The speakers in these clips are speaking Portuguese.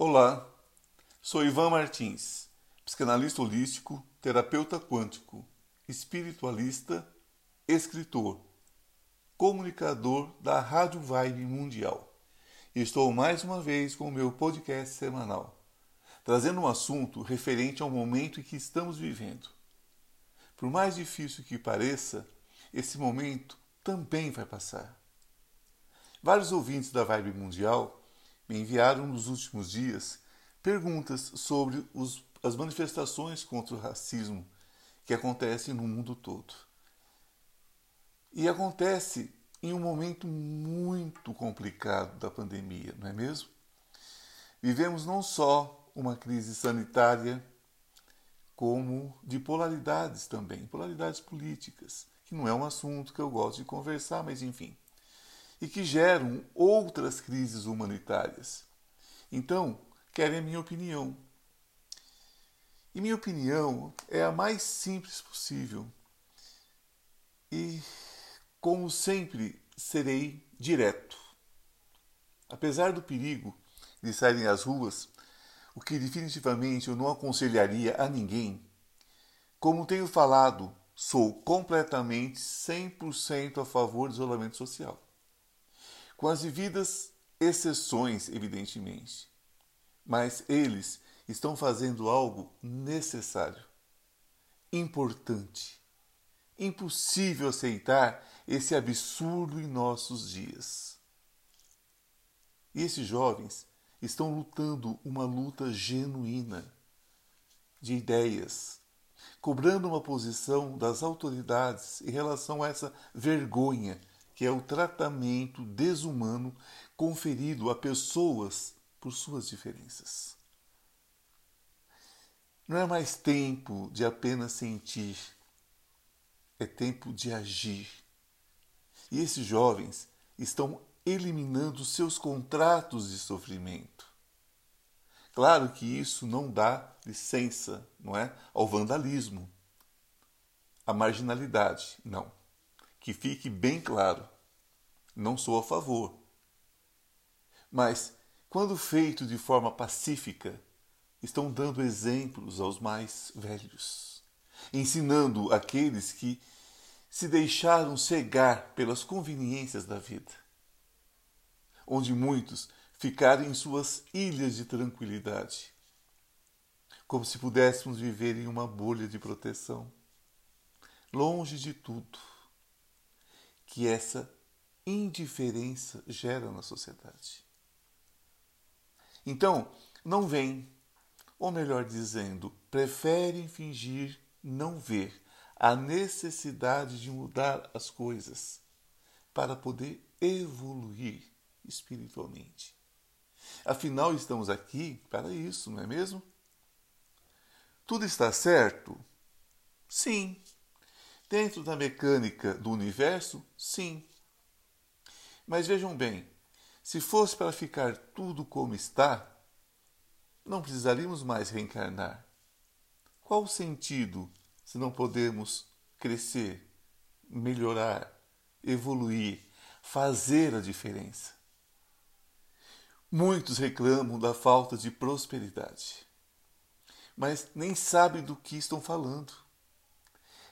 Olá, sou Ivan Martins, psicanalista holístico, terapeuta quântico, espiritualista, escritor, comunicador da Rádio Vibe Mundial. E estou mais uma vez com o meu podcast semanal, trazendo um assunto referente ao momento em que estamos vivendo. Por mais difícil que pareça, esse momento também vai passar. Vários ouvintes da Vibe Mundial me enviaram nos últimos dias perguntas sobre os, as manifestações contra o racismo que acontecem no mundo todo. E acontece em um momento muito complicado da pandemia, não é mesmo? Vivemos não só uma crise sanitária, como de polaridades também, polaridades políticas, que não é um assunto que eu gosto de conversar, mas enfim e que geram outras crises humanitárias. Então, querem a minha opinião. E minha opinião é a mais simples possível. E, como sempre, serei direto. Apesar do perigo de saírem às ruas, o que definitivamente eu não aconselharia a ninguém, como tenho falado, sou completamente 100% a favor do isolamento social com as devidas exceções, evidentemente. Mas eles estão fazendo algo necessário, importante. Impossível aceitar esse absurdo em nossos dias. E esses jovens estão lutando uma luta genuína de ideias, cobrando uma posição das autoridades em relação a essa vergonha que é o tratamento desumano conferido a pessoas por suas diferenças. Não é mais tempo de apenas sentir, é tempo de agir. E esses jovens estão eliminando seus contratos de sofrimento. Claro que isso não dá licença, não é, ao vandalismo, à marginalidade, não. Que fique bem claro, não sou a favor. Mas, quando feito de forma pacífica, estão dando exemplos aos mais velhos, ensinando aqueles que se deixaram cegar pelas conveniências da vida, onde muitos ficaram em suas ilhas de tranquilidade, como se pudéssemos viver em uma bolha de proteção, longe de tudo que essa indiferença gera na sociedade. Então, não vem, ou melhor dizendo, preferem fingir não ver a necessidade de mudar as coisas para poder evoluir espiritualmente. Afinal, estamos aqui para isso, não é mesmo? Tudo está certo? Sim, Dentro da mecânica do universo, sim. Mas vejam bem, se fosse para ficar tudo como está, não precisaríamos mais reencarnar. Qual o sentido se não podemos crescer, melhorar, evoluir, fazer a diferença? Muitos reclamam da falta de prosperidade, mas nem sabem do que estão falando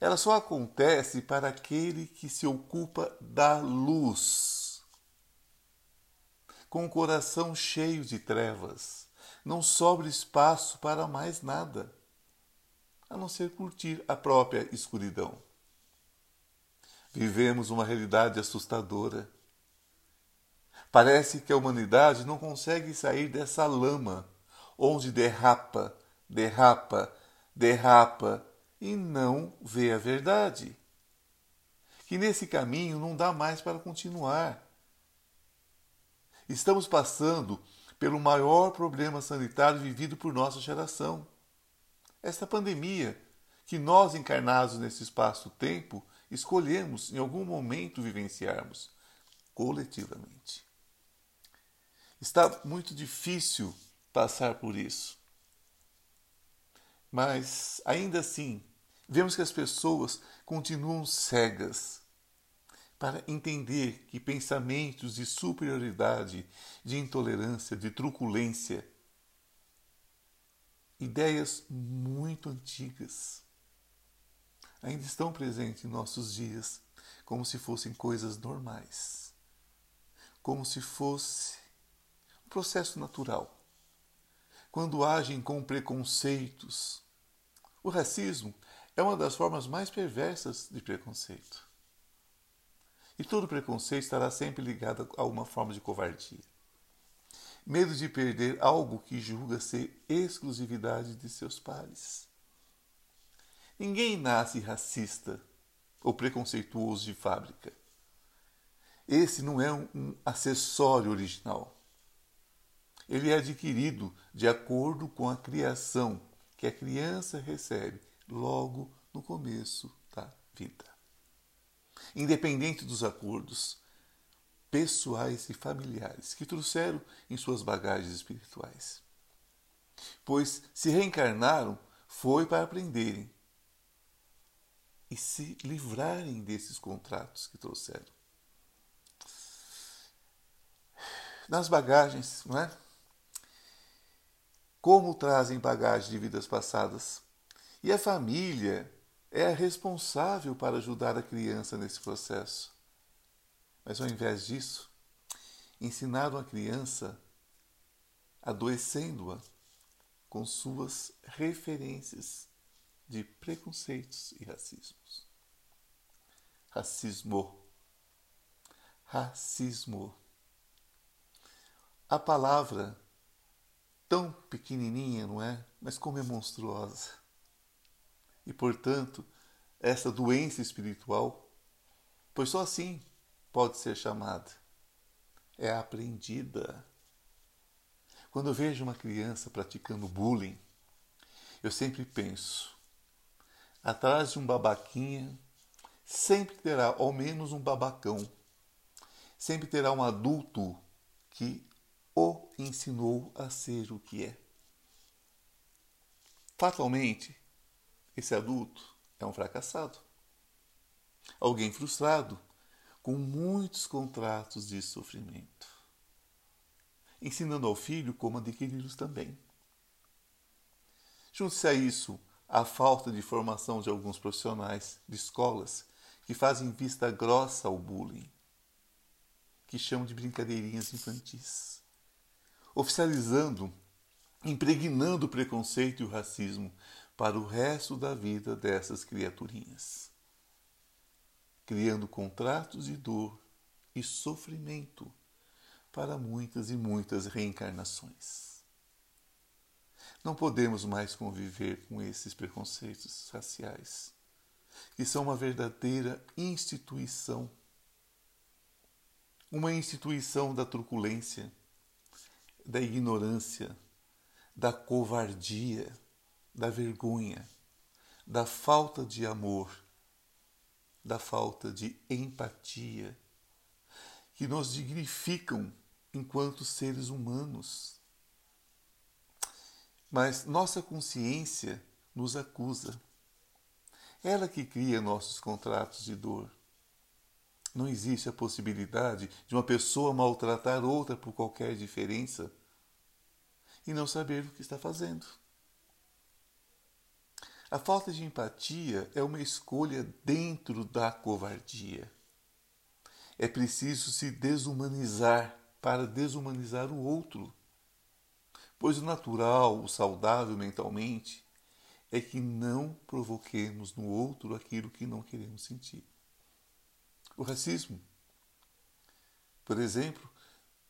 ela só acontece para aquele que se ocupa da luz. Com o coração cheio de trevas, não sobra espaço para mais nada, a não ser curtir a própria escuridão. Vivemos uma realidade assustadora. Parece que a humanidade não consegue sair dessa lama onde derrapa, derrapa, derrapa e não vê a verdade. Que nesse caminho não dá mais para continuar. Estamos passando pelo maior problema sanitário vivido por nossa geração. Esta pandemia, que nós encarnados nesse espaço-tempo escolhemos em algum momento vivenciarmos coletivamente. Está muito difícil passar por isso. Mas, ainda assim, vemos que as pessoas continuam cegas para entender que pensamentos de superioridade, de intolerância, de truculência ideias muito antigas ainda estão presentes em nossos dias como se fossem coisas normais, como se fosse um processo natural. Quando agem com preconceitos, o racismo é uma das formas mais perversas de preconceito. E todo preconceito estará sempre ligado a uma forma de covardia. Medo de perder algo que julga ser exclusividade de seus pares. Ninguém nasce racista ou preconceituoso de fábrica. Esse não é um acessório original. Ele é adquirido de acordo com a criação que a criança recebe logo no começo da vida. Independente dos acordos pessoais e familiares que trouxeram em suas bagagens espirituais. Pois se reencarnaram foi para aprenderem e se livrarem desses contratos que trouxeram. Nas bagagens, não é? Como trazem bagagem de vidas passadas. E a família é a responsável para ajudar a criança nesse processo. Mas ao invés disso, ensinaram a criança adoecendo-a com suas referências de preconceitos e racismos. Racismo. Racismo. A palavra tão pequenininha, não é? Mas como é monstruosa. E, portanto, essa doença espiritual, pois só assim pode ser chamada, é aprendida. Quando eu vejo uma criança praticando bullying, eu sempre penso: Atrás de um babaquinha sempre terá ao menos um babacão. Sempre terá um adulto que o ensinou a ser o que é. Fatalmente, esse adulto é um fracassado. Alguém frustrado, com muitos contratos de sofrimento, ensinando ao filho como adquiri-los também. Junte-se a isso a falta de formação de alguns profissionais de escolas que fazem vista grossa ao bullying, que chamam de brincadeirinhas infantis, oficializando, impregnando o preconceito e o racismo para o resto da vida dessas criaturinhas, criando contratos de dor e sofrimento para muitas e muitas reencarnações. Não podemos mais conviver com esses preconceitos raciais, que são uma verdadeira instituição. Uma instituição da truculência, da ignorância, da covardia, da vergonha, da falta de amor, da falta de empatia, que nos dignificam enquanto seres humanos mas nossa consciência nos acusa. Ela que cria nossos contratos de dor. Não existe a possibilidade de uma pessoa maltratar outra por qualquer diferença e não saber o que está fazendo. A falta de empatia é uma escolha dentro da covardia. É preciso se desumanizar para desumanizar o outro pois o natural, o saudável mentalmente, é que não provoquemos no outro aquilo que não queremos sentir. O racismo, por exemplo,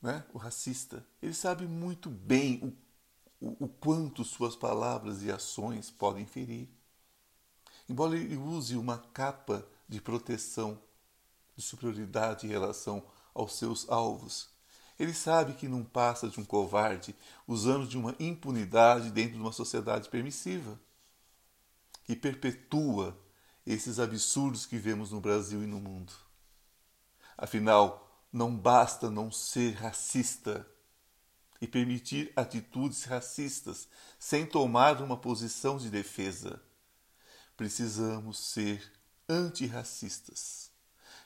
né, o racista, ele sabe muito bem o, o, quanto suas palavras e ações podem ferir. Embora ele use uma capa de proteção, de superioridade em relação aos seus alvos, ele sabe que não passa de um covarde usando de uma impunidade dentro de uma sociedade permissiva, que perpetua esses absurdos que vemos no Brasil e no mundo. Afinal, não basta não ser racista e permitir atitudes racistas sem tomar uma posição de defesa. Precisamos ser antirracistas.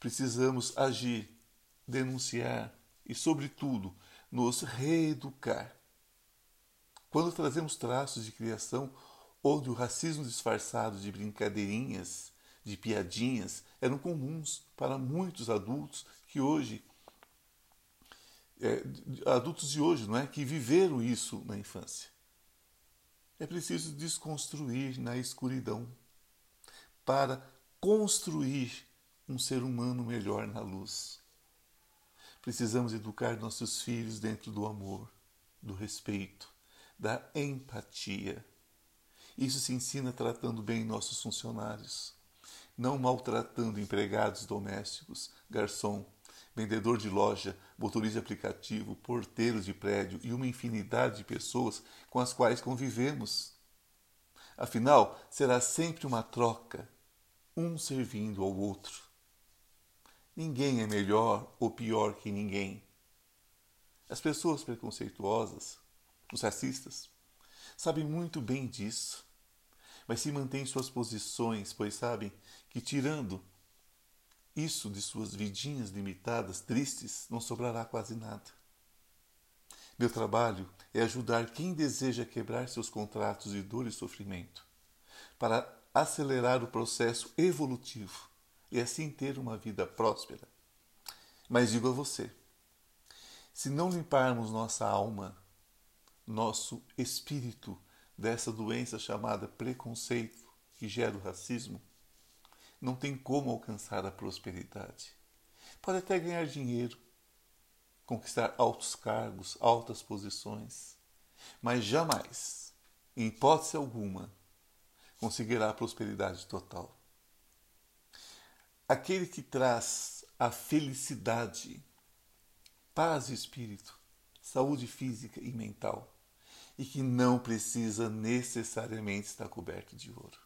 Precisamos agir, denunciar, e, sobretudo, nos reeducar. Quando trazemos traços de criação onde o racismo disfarçado de brincadeirinhas, de piadinhas, eram comuns para muitos adultos que hoje é, adultos de hoje, não é, que viveram isso na infância. É preciso desconstruir na escuridão para construir um ser humano melhor na luz. Precisamos educar nossos filhos dentro do amor, do respeito, da empatia. Isso se ensina tratando bem nossos funcionários, não maltratando empregados domésticos, garçom, vendedor de loja, motorista de aplicativo, porteiros de prédio e uma infinidade de pessoas com as quais convivemos. Afinal, será sempre uma troca, um servindo ao outro. Ninguém é melhor ou pior que ninguém. As pessoas preconceituosas, os racistas, sabem muito bem disso, mas se mantêm suas posições, pois sabem que, tirando isso de suas vidinhas limitadas, tristes, não sobrará quase nada. Meu trabalho é ajudar quem deseja quebrar seus contratos de dor e sofrimento, para acelerar o processo evolutivo e assim ter uma vida próspera. Mas digo a você: se não limparmos nossa alma, nosso espírito dessa doença chamada preconceito que gera o racismo, não tem como alcançar a prosperidade. Pode até ganhar dinheiro, conquistar altos cargos, altas posições, mas jamais, em hipótese alguma, conseguirá a prosperidade total. Aquele que traz a felicidade, paz de espírito, saúde física e mental, e que não precisa necessariamente estar coberto de ouro.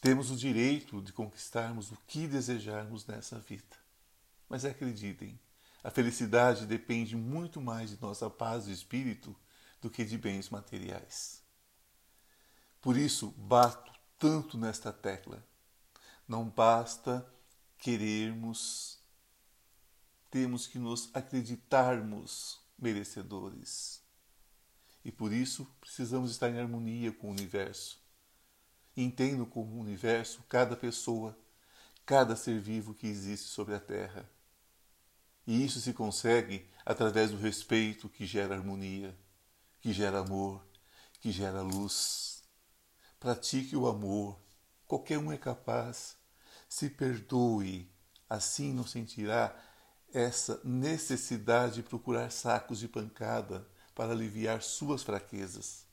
Temos o direito de conquistarmos o que desejarmos nessa vida. Mas acreditem, a felicidade depende muito mais de nossa paz de espírito do que de bens materiais. Por isso, bato tanto nesta tecla. Não basta querermos, temos que nos acreditarmos merecedores. E por isso precisamos estar em harmonia com o universo entendo como universo cada pessoa, cada ser vivo que existe sobre a Terra. E isso se consegue através do respeito que gera harmonia, que gera amor, que gera luz. Pratique o amor, qualquer um é capaz. Se perdoe, assim não sentirá essa necessidade de procurar sacos de pancada para aliviar suas fraquezas.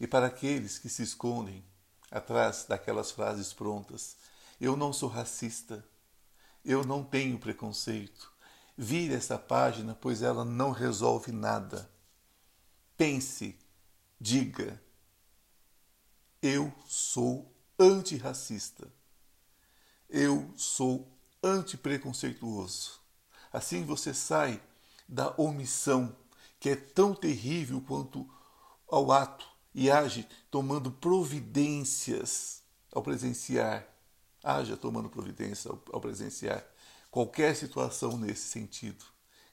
E para aqueles que se escondem atrás daquelas frases prontas, eu não sou racista, eu não tenho preconceito. Vire essa página, pois ela não resolve nada. Pense, diga, eu sou antirracista. Eu sou antipreconceituoso. Assim você sai da omissão, que é tão terrível quanto ao ato e age tomando providências ao presenciar, haja tomando providência ao, presenciar qualquer situação nesse sentido.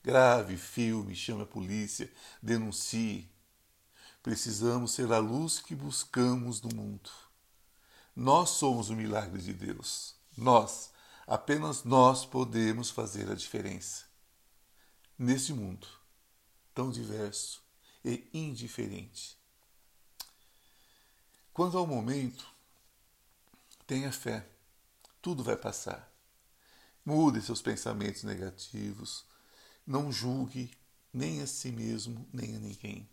Grave, filme, chame a polícia, denuncie. Precisamos ser a luz que buscamos no mundo. Nós somos o milagre de Deus. Nós, apenas nós podemos fazer a diferença. Nesse mundo tão diverso e indiferente. Quanto ao momento, tenha fé, tudo vai passar. Mude seus pensamentos negativos, não julgue nem a si mesmo, nem a ninguém.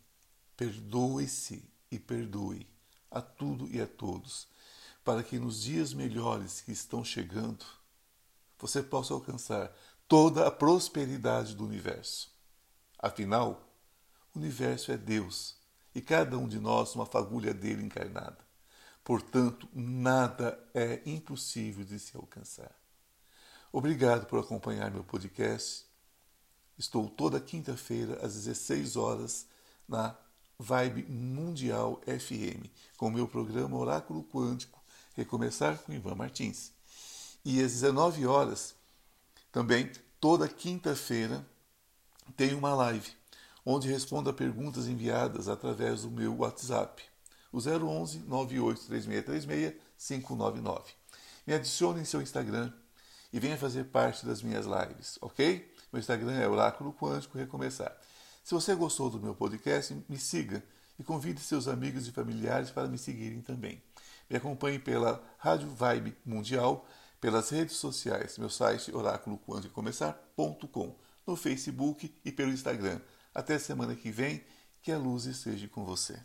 Perdoe-se e perdoe a tudo e a todos, para que nos dias melhores que estão chegando, você possa alcançar toda a prosperidade do universo. Afinal, o universo é Deus e cada um de nós uma fagulha dele encarnada. Portanto, nada é impossível de se alcançar. Obrigado por acompanhar meu podcast. Estou toda quinta-feira às 16 horas na Vibe Mundial FM com meu programa Oráculo Quântico Recomeçar com Ivan Martins. E às 19 horas, também toda quinta-feira, tem uma live onde respondo a perguntas enviadas através do meu WhatsApp, o 011 983636 599. Me adicione em seu Instagram e venha fazer parte das minhas lives, ok? Meu Instagram é Oráculo Quântico Recomeçar. Se você gostou do meu podcast, me siga e convide seus amigos e familiares para me seguirem também. Me acompanhe pela Rádio Vibe Mundial, pelas redes sociais, meu site oráculoquantocomeçar.com, no Facebook e pelo Instagram. Até semana que vem, que a luz esteja com você.